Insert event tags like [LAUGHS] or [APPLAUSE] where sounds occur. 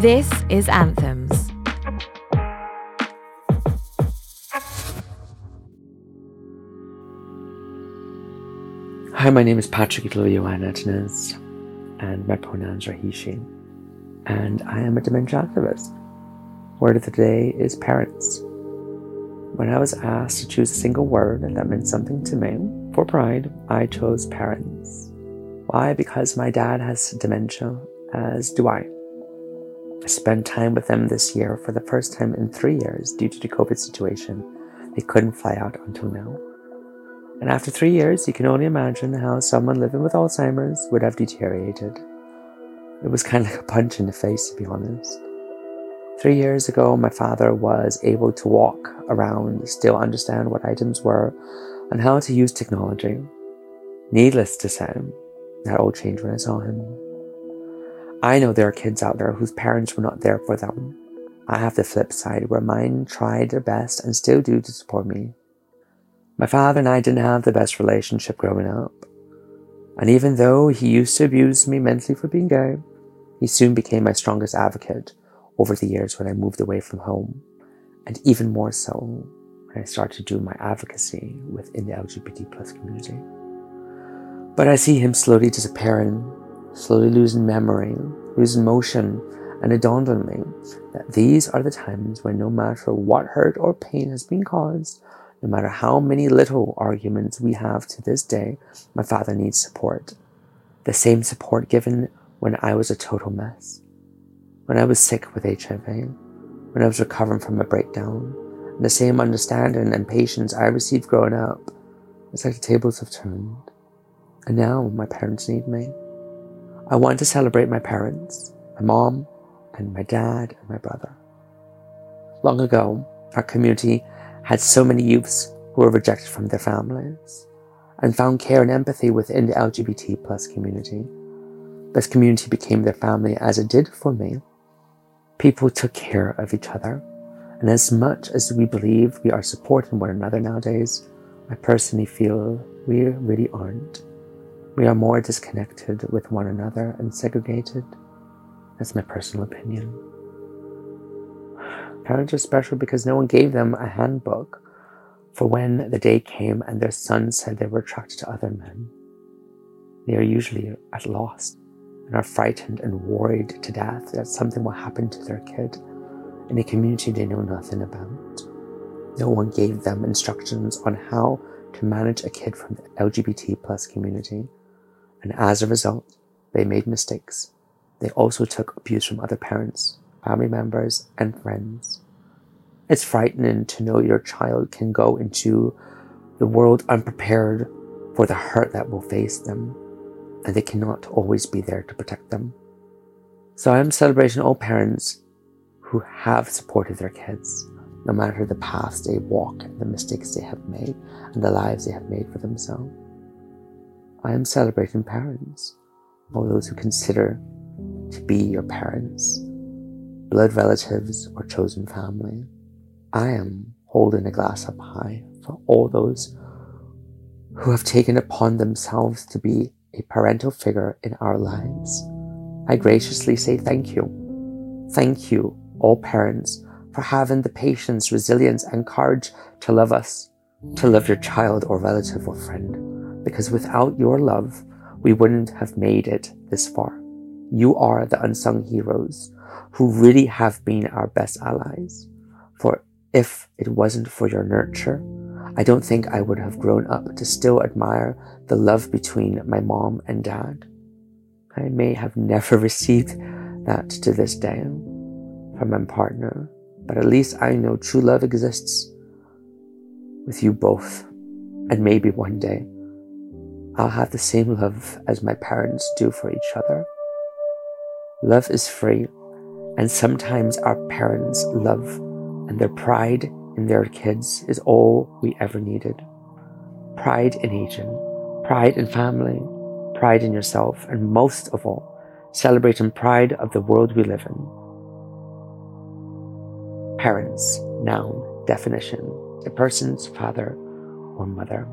This is Anthems. Hi, my name is Patrick Italo and my pronouns are he, she. And I am a dementia activist. Word of the day is parents. When I was asked to choose a single word that meant something to me for pride, I chose parents. Why? Because my dad has dementia, as do I. I spent time with them this year for the first time in three years due to the COVID situation. They couldn't fly out until now. And after three years, you can only imagine how someone living with Alzheimer's would have deteriorated. It was kind of like a punch in the face, to be honest. Three years ago, my father was able to walk around, still understand what items were, and how to use technology. Needless to say, that all changed when I saw him. I know there are kids out there whose parents were not there for them. I have the flip side where mine tried their best and still do to support me. My father and I didn't have the best relationship growing up. And even though he used to abuse me mentally for being gay, he soon became my strongest advocate over the years when I moved away from home, and even more so when I started to do my advocacy within the LGBT plus community. But I see him slowly disappearing, slowly losing memory, losing motion, and it dawned on me that these are the times when no matter what hurt or pain has been caused, no matter how many little arguments we have to this day, my father needs support. The same support given when I was a total mess. When I was sick with HIV, when I was recovering from a breakdown, and the same understanding and patience I received growing up, it's like the tables have turned. And now my parents need me. I want to celebrate my parents, my mom, and my dad, and my brother. Long ago, our community had so many youths who were rejected from their families and found care and empathy within the LGBT plus community. This community became their family as it did for me. People took care of each other. And as much as we believe we are supporting one another nowadays, I personally feel we really aren't. We are more disconnected with one another and segregated. That's my personal opinion. Parents are special because no one gave them a handbook for when the day came and their son said they were attracted to other men. They are usually at loss and are frightened and worried to death that something will happen to their kid in a community they know nothing about. No one gave them instructions on how to manage a kid from the LGBT plus community, and as a result, they made mistakes. They also took abuse from other parents family members, and friends. It's frightening to know your child can go into the world unprepared for the hurt that will face them, and they cannot always be there to protect them. So I am celebrating all parents who have supported their kids, no matter the paths they walk the mistakes they have made and the lives they have made for themselves. I am celebrating parents, all those who consider to be your parents blood relatives, or chosen family. I am holding a glass up high for all those who have taken upon themselves to be a parental figure in our lives. I graciously say thank you. Thank you, all parents, for having the patience, resilience, and courage to love us, to love your child or relative or friend. Because without your love, we wouldn't have made it this far. You are the unsung heroes who really have been our best allies. For if it wasn't for your nurture, I don't think I would have grown up to still admire the love between my mom and dad. I may have never [LAUGHS] received that to this day from my partner, but at least I know true love exists with you both. And maybe one day I'll have the same love as my parents do for each other. Love is free and sometimes our parents' love and their pride in their kids is all we ever needed. Pride in aging, pride in family, pride in yourself, and most of all, celebrating pride of the world we live in. Parents, noun, definition, a person's father or mother.